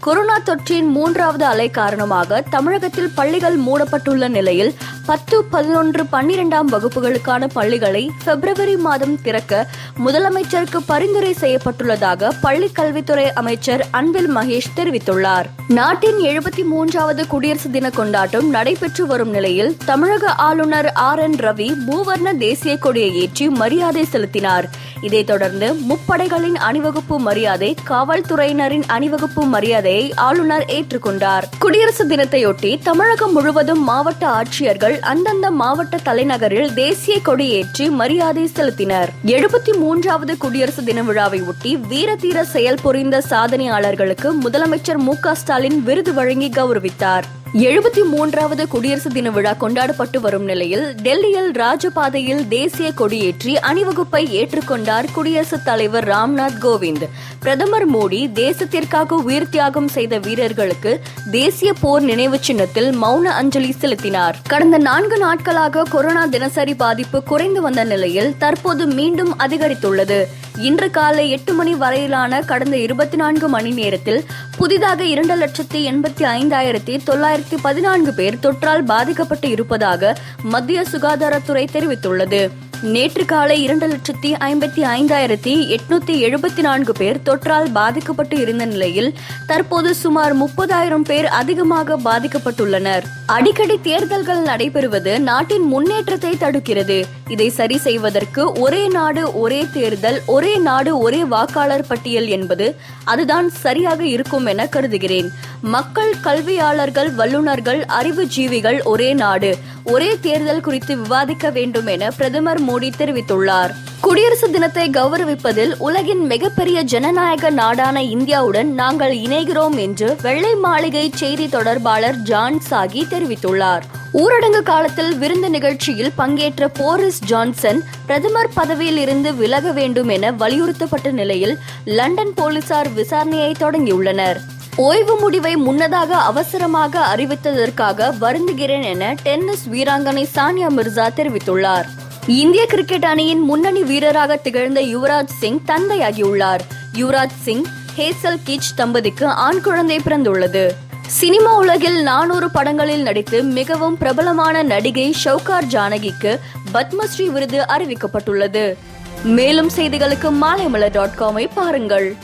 Corona தொற்றின் மூன்றாவது அலை காரணமாக தமிழகத்தில் பள்ளிகள் மூடப்பட்டுள்ள நிலையில் பத்து பதினொன்று பன்னிரெண்டாம் வகுப்புகளுக்கான பள்ளிகளை பிப்ரவரி மாதம் திறக்க முதலமைச்சருக்கு பரிந்துரை செய்யப்பட்டுள்ளதாக பள்ளி கல்வித்துறை அமைச்சர் அன்பில் மகேஷ் தெரிவித்துள்ளார். நாட்டின் எழுபத்தி மூன்றாவது குடியரசு தின கொண்டாட்டம் நடைபெற்று வரும் நிலையில் தமிழக ஆளுநர் ஆர். என். ரவி மூவர்ண தேசிய கொடியை ஏற்றி மரியாதை செலுத்தினார். இதைத் தொடர்ந்து முப்படைகளின் அணிவகுப்பு மரியாதை காவல்துறையினரின் அணிவகுப்பு மரியாதை மரியாதையை ஆளுநர் ஏற்றுக்கொண்டார். குடியரசு தினத்தையொட்டி தமிழகம் முழுவதும் மாவட்ட ஆட்சியர்கள் அந்தந்த மாவட்ட தலைநகரில் தேசிய கொடி ஏற்றி மரியாதை செலுத்தினர். எழுபத்தி மூன்றாவது குடியரசு தின விழாவை ஒட்டி வீரதீர செயல் புரிந்த சாதனையாளர்களுக்கு முதலமைச்சர் மு ஸ்டாலின் விருது வழங்கி கௌரவித்தார். எழுபத்தி மூன்றாவது குடியரசு தின விழா கொண்டாடப்பட்டு வரும் நிலையில் டெல்லியில் ராஜபாதையில் தேசிய கொடியேற்றி அணிவகுப்பை ஏற்றுக்கொண்டார் குடியரசுத் தலைவர் ராம்நாத் கோவிந்த். பிரதமர் மோடி தேசத்திற்காக உயிர் தியாகம் செய்த வீரர்களுக்கு தேசிய போர் நினைவு சின்னத்தில் மௌன அஞ்சலி செலுத்தினார். கடந்த நான்கு நாட்களாக கொரோனா தினசரி பாதிப்பு குறைந்து வந்த நிலையில் தற்போது மீண்டும் அதிகரித்துள்ளது. இன்று காலை எட்டு மணி வரையிலான கடந்த இருபத்தி நான்கு மணி நேரத்தில் புதிதாக இரண்டு லட்சத்தி எண்பத்தி ஐந்தாயிரத்தி தொள்ளாயிரத்தி பதினான்கு பேர் தொற்றால் பாதிக்கப்பட்டு இருப்பதாக மத்திய சுகாதாரத்துறை தெரிவித்துள்ளது. நேற்று காலை இரண்டு லட்சத்தி ஐம்பத்தி ஐந்தாயிரத்தி எட்நூத்தி எழுபத்தி நான்கு பேர் தொற்றால் பாதிக்கப்பட்டு இருந்த நிலையில் தற்போது சுமார் முப்பதாயிரம் பேர் அதிகமாக பாதிக்கப்பட்டுள்ளனர். அடிக்கடி தேர்தல்கள் நடைபெறுவது நாட்டின் முன்னேற்றத்தை தடுக்கிறது. இதை சரி செய்வதற்கு ஒரே நாடு ஒரே தேர்தல் ஒரே நாடு ஒரே வாக்காளர் பட்டியல் என்பது அதுதான் சரியாக இருக்கும் என கருதுகிறேன். மக்கள் கல்வியாளர்கள் வல்லுநர்கள் அறிவுஜீவிகள் ஒரே நாடு ஒரே தேர்தல் குறித்து விவாதிக்க வேண்டும் என பிரதமர் மோடி தெரிவித்துள்ளார். குடியரசு தினத்தை கௌரவிப்பதில் உலகின் மிகப்பெரிய ஜனநாயக நாடான இந்தியாவுடன் நாங்கள் இணைகிறோம் என்று வெள்ளை மாளிகை செய்தி தொடர்பாளர் ஜான் சாகி தெரிவித்துள்ளார். ஊரடங்கு காலத்தில் விருந்து நிகழ்ச்சியில் பங்கேற்ற போரிஸ் ஜான்சன் பிரதமர் பதவியில் இருந்து விலக வேண்டும் என வலியுறுத்தப்பட்ட நிலையில் லண்டன் போலீசார் விசாரணையை தொடங்கியுள்ளனர். ஓய்வு முடிவை முன்னதாக அவசரமாக அறிவித்ததற்காக வருந்துகிறேன் என டென்னிஸ் வீராங்கனை சானியா மிர்சா தெரிவித்துள்ளார். இந்திய கிரிக்கெட் அணியின் முன்னணி வீரராக திகழ்ந்த யுவராஜ் சிங் தந்தையாகியுள்ளார். யுவராஜ் சிங் ஹேசல் கிச் தம்பதிக்கு ஆண் குழந்தை பிறந்துள்ளது. சினிமா உலகில் நானூறு படங்களில் நடித்து மிகவும் பிரபலமான நடிகை ஷவுகார் ஜானகிக்கு பத்மஸ்ரீ விருது அறிவிக்கப்பட்டுள்ளது. மேலும் செய்திகளுக்கு மாலைமலர் டாட் காமை பாருங்கள்.